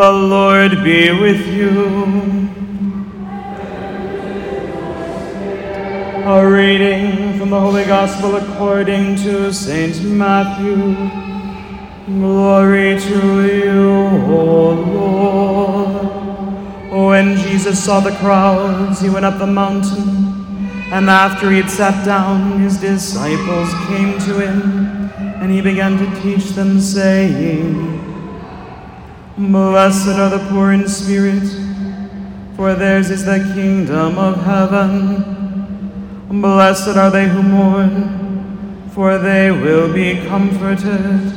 The Lord be with you. A reading from the Holy Gospel according to St. Matthew. Glory to you, O Lord. When Jesus saw the crowds, he went up the mountain, and after he had sat down, his disciples came to him, and he began to teach them, saying, Blessed are the poor in spirit, for theirs is the kingdom of heaven. Blessed are they who mourn, for they will be comforted.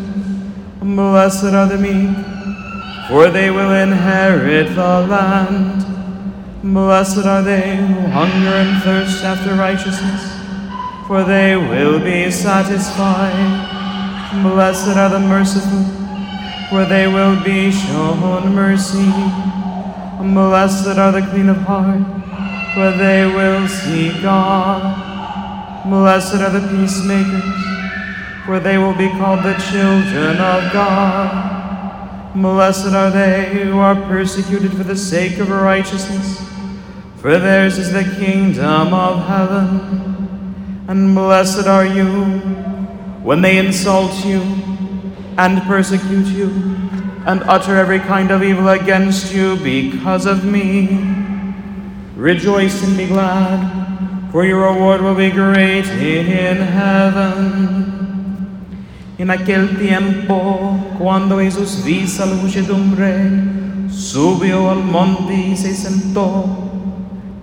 Blessed are the meek, for they will inherit the land. Blessed are they who hunger and thirst after righteousness, for they will be satisfied. Blessed are the merciful for they will be shown mercy. Blessed are the clean of heart, for they will see God. Blessed are the peacemakers, for they will be called the children of God. Blessed are they who are persecuted for the sake of righteousness, for theirs is the kingdom of heaven. And blessed are you when they insult you and persecute you, and utter every kind of evil against you because of me. Rejoice and be glad, for your reward will be great in heaven. En aquel tiempo, cuando Jesús vio la muchedumbre, subió al monte y se sentó.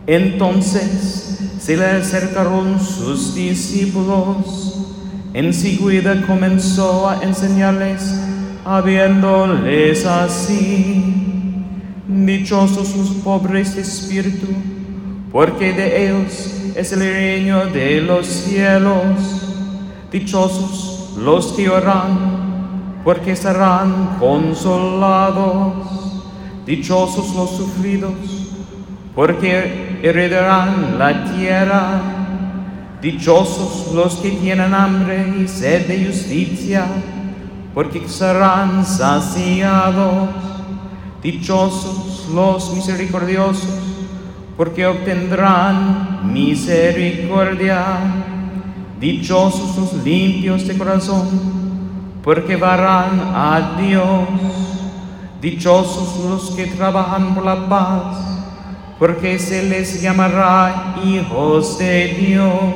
Entonces se le acercaron sus discípulos Enseguida comenzó a enseñarles, habiéndoles así, dichosos los pobres de espíritu, porque de ellos es el reino de los cielos. Dichosos los que oran, porque serán consolados. Dichosos los sufridos, porque heredarán la tierra. Dichosos los que tienen hambre y sed de justicia, porque serán saciados. Dichosos los misericordiosos, porque obtendrán misericordia. Dichosos los limpios de corazón, porque verán a Dios. Dichosos los que trabajan por la paz porque se les llamará hijos de Dios.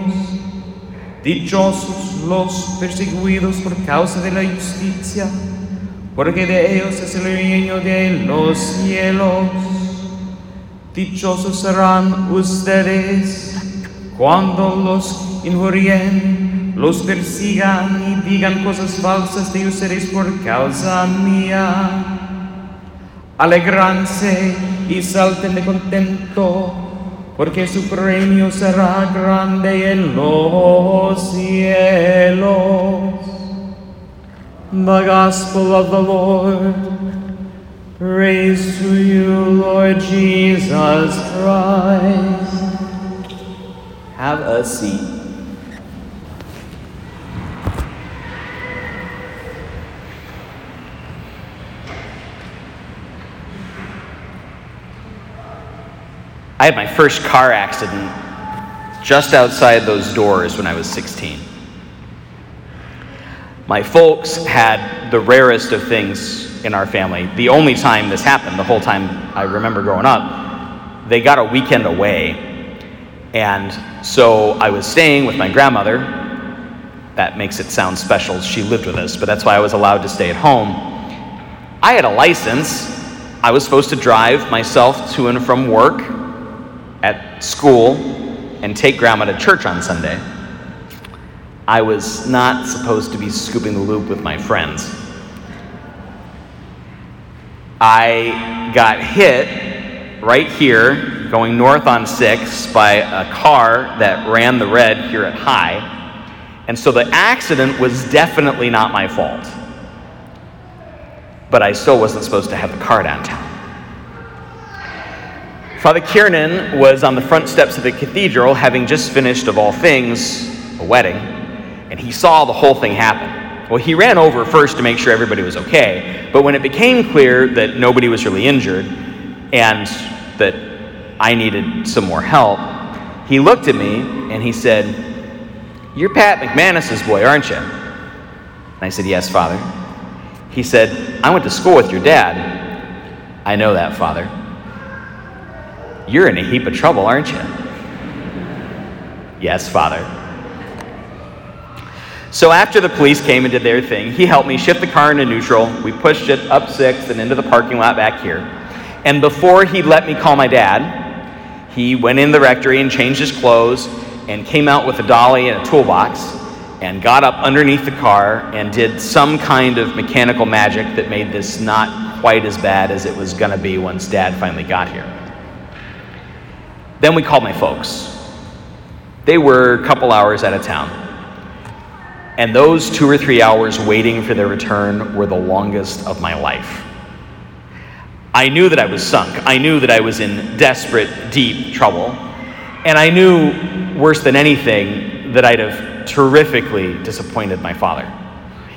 Dichosos los perseguidos por causa de la justicia, porque de ellos es el reino de los cielos. Dichosos serán ustedes cuando los injurien, los persigan y digan cosas falsas de ustedes por causa mía. Alegranse y salten de contento, porque su premio será grande en los cielos. The Gospel of the Lord. Praise to you, Lord Jesus Christ. Have a seat. I had my first car accident just outside those doors when I was 16. My folks had the rarest of things in our family. The only time this happened, the whole time I remember growing up, they got a weekend away. And so I was staying with my grandmother. That makes it sound special. She lived with us, but that's why I was allowed to stay at home. I had a license. I was supposed to drive myself to and from work at school and take grandma to church on Sunday. I was not supposed to be scooping the loop with my friends. I got hit right here, going north on 6, by a car that ran the red here at High. And so the accident was definitely not my fault. But I still wasn't supposed to have the car downtown. Father Kiernan was on the front steps of the cathedral, having just finished, of all things, a wedding, and he saw the whole thing happen. Well, he ran over first to make sure everybody was okay, but when it became clear that nobody was really injured and that I needed some more help, he looked at me and he said, You're Pat McManus's boy, aren't you? And I said, Yes, Father. He said, I went to school with your dad. I know that, Father. You're in a heap of trouble, aren't you? Yes, Father. So after the police came and did their thing, he helped me shift the car into neutral. We pushed it up six and into the parking lot back here. And before he let me call my dad, he went in the rectory and changed his clothes and came out with a dolly and a toolbox and got up underneath the car and did some kind of mechanical magic that made this not quite as bad as it was going to be once dad finally got here. Then we called my folks. They were a couple hours out of town. And those two or three hours waiting for their return were the longest of my life. I knew that I was sunk. I knew that I was in desperate, deep trouble. And I knew, worse than anything, that I'd have terrifically disappointed my father.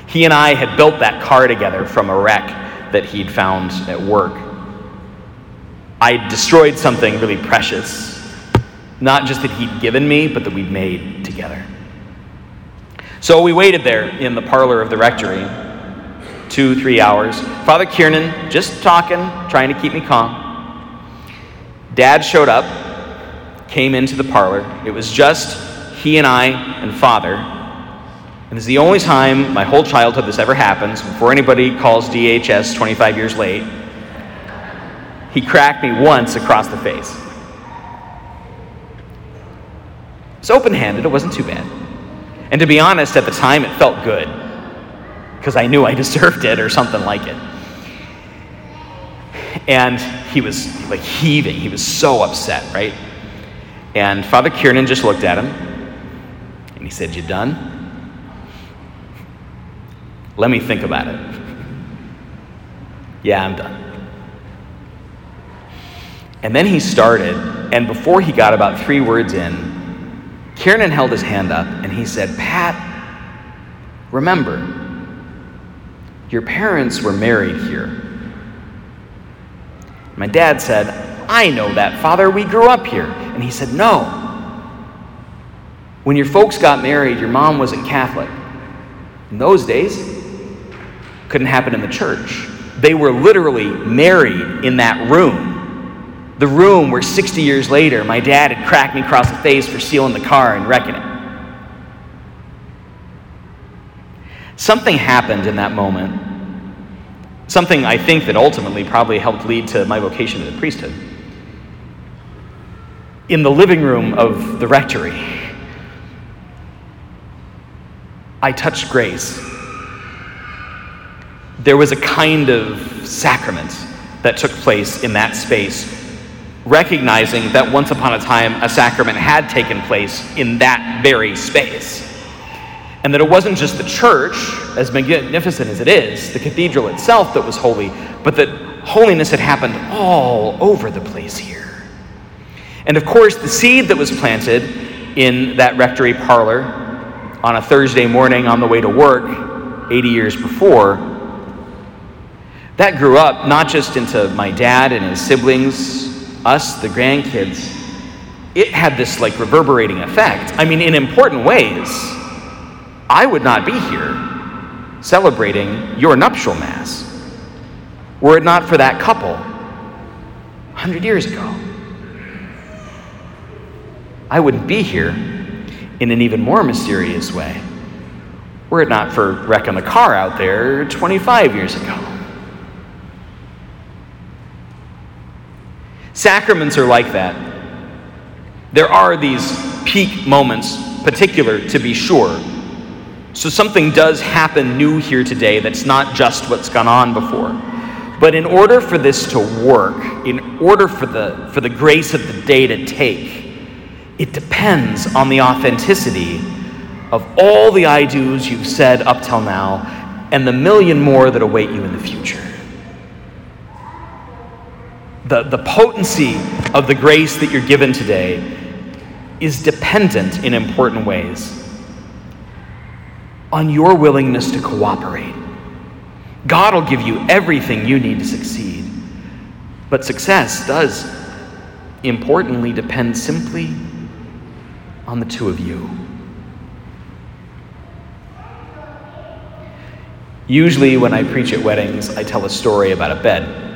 He and I had built that car together from a wreck that he'd found at work. I destroyed something really precious, not just that he'd given me, but that we'd made together. So we waited there in the parlor of the rectory, two, three hours. Father Kiernan just talking, trying to keep me calm. Dad showed up, came into the parlor. It was just he and I and Father. And it's the only time my whole childhood this ever happens, before anybody calls DHS 25 years late. He cracked me once across the face. It's open handed, it wasn't too bad. And to be honest, at the time it felt good, because I knew I deserved it or something like it. And he was like heaving, he was so upset, right? And Father Kiernan just looked at him and he said, You done? Let me think about it. yeah, I'm done. And then he started, and before he got about three words in, Kiernan held his hand up and he said, Pat, remember, your parents were married here. My dad said, I know that, Father. We grew up here. And he said, No. When your folks got married, your mom wasn't Catholic. In those days, couldn't happen in the church. They were literally married in that room. The room where 60 years later, my dad had cracked me across the face for stealing the car and wrecking it. Something happened in that moment. Something I think that ultimately probably helped lead to my vocation to the priesthood. In the living room of the rectory, I touched grace. There was a kind of sacrament that took place in that space, recognizing that once upon a time a sacrament had taken place in that very space. And that it wasn't just the church, as magnificent as it is, the cathedral itself that was holy, but that holiness had happened all over the place here. And of course, the seed that was planted in that rectory parlor on a Thursday morning on the way to work 80 years before, that grew up not just into my dad and his siblings, us, the grandkids. It had this like reverberating effect. I mean, in important ways. I would not be here celebrating your nuptial mass were it not for that couple 100 years ago. I wouldn't be here in an even more mysterious way, were it not for wrecking the car out there 25 years ago. Sacraments are like that. There are these peak moments, particular to be sure. So something does happen new here today that's not just what's gone on before. But in order for this to work, in order for the, for the grace of the day to take, it depends on the authenticity of all the I do's you've said up till now and the million more that await you in the future. The, the potency of the grace that you're given today is dependent in important ways. on your willingness to cooperate. God will give you everything you need to succeed. But success does, importantly, depend simply on the two of you. Usually, when I preach at weddings, I tell a story about a bed.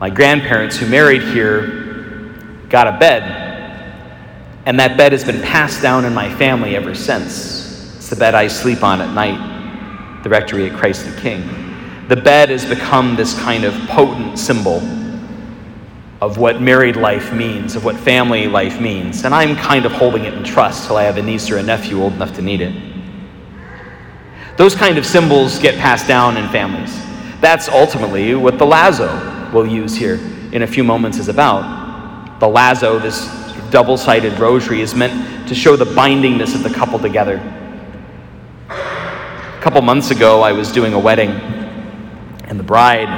My grandparents, who married here, got a bed, and that bed has been passed down in my family ever since. It's the bed I sleep on at night, the rectory at Christ the King. The bed has become this kind of potent symbol of what married life means, of what family life means, and I'm kind of holding it in trust till I have a niece or a nephew old enough to need it. Those kind of symbols get passed down in families. That's ultimately what the lazo we'll use here in a few moments is about. The lazo, this double sided rosary, is meant to show the bindingness of the couple together. A couple months ago, I was doing a wedding, and the bride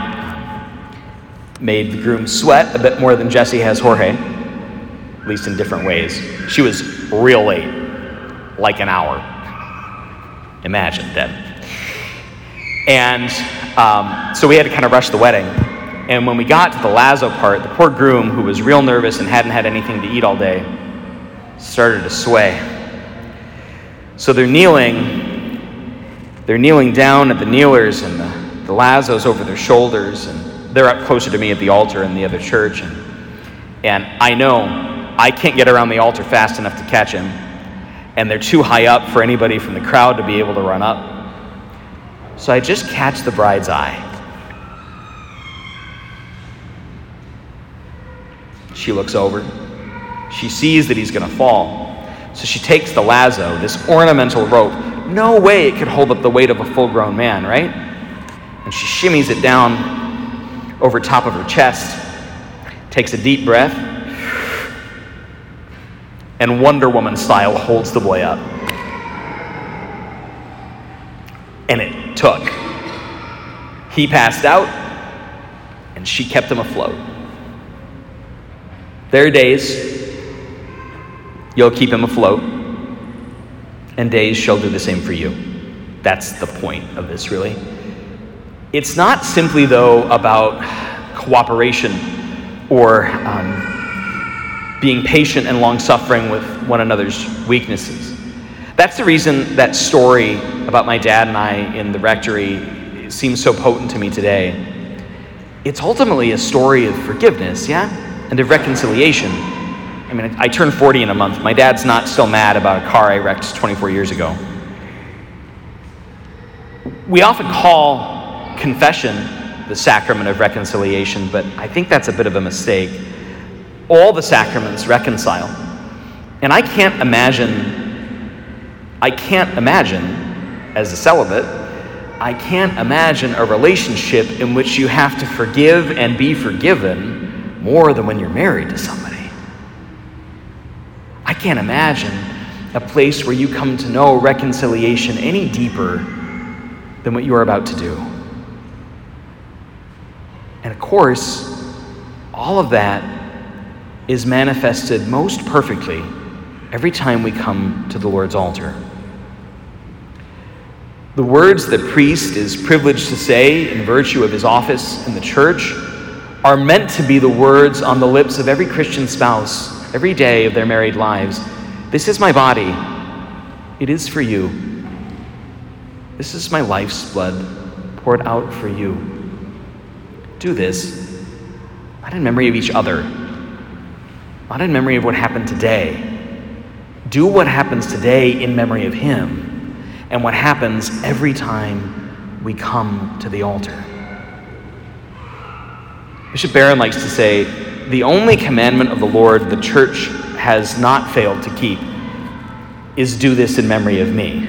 made the groom sweat a bit more than Jesse has Jorge, at least in different ways. She was real late, like an hour. Imagine that. And um, so we had to kind of rush the wedding. And when we got to the lazo part, the poor groom, who was real nervous and hadn't had anything to eat all day, started to sway. So they're kneeling, they're kneeling down at the kneelers, and the, the lazos over their shoulders, and they're up closer to me at the altar in the other church. And, and I know I can't get around the altar fast enough to catch him and they're too high up for anybody from the crowd to be able to run up. So I just catch the bride's eye. She looks over. She sees that he's going to fall. So she takes the lazo, this ornamental rope. No way it could hold up the weight of a full grown man, right? And she shimmies it down over top of her chest, takes a deep breath, and Wonder Woman style holds the boy up. And it took. He passed out, and she kept him afloat. There are days you'll keep him afloat, and days she'll do the same for you. That's the point of this, really. It's not simply, though, about cooperation or um, being patient and long suffering with one another's weaknesses. That's the reason that story about my dad and I in the rectory seems so potent to me today. It's ultimately a story of forgiveness, yeah? And of reconciliation. I mean, I turned 40 in a month. My dad's not still mad about a car I wrecked 24 years ago. We often call confession the sacrament of reconciliation, but I think that's a bit of a mistake all the sacraments reconcile. And I can't imagine, I can't imagine, as a celibate, I can't imagine a relationship in which you have to forgive and be forgiven more than when you're married to somebody. I can't imagine a place where you come to know reconciliation any deeper than what you are about to do. And of course, all of that is manifested most perfectly every time we come to the Lord's altar. The words the priest is privileged to say in virtue of his office in the church are meant to be the words on the lips of every Christian spouse every day of their married lives. This is my body, it is for you. This is my life's blood poured out for you. Do this, not in memory of each other not in memory of what happened today. Do what happens today in memory of Him and what happens every time we come to the altar. Bishop Barron likes to say the only commandment of the Lord the church has not failed to keep is do this in memory of me.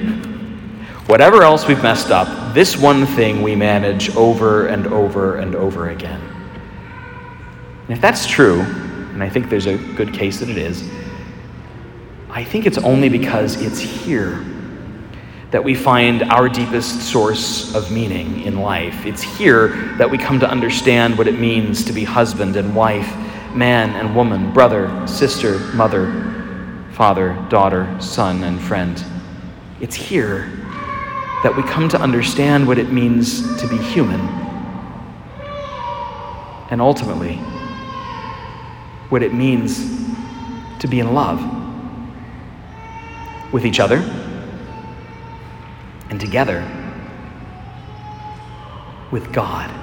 Whatever else we've messed up, this one thing we manage over and over and over again. And if that's true, and I think there's a good case that it is, I think it's only because it's here that we find our deepest source of meaning in life. It's here that we come to understand what it means to be husband and wife, man and woman, brother, sister, mother, father, daughter, son, and friend. It's here that we come to understand what it means to be human. And ultimately, what it means to be in love with each other and together with God.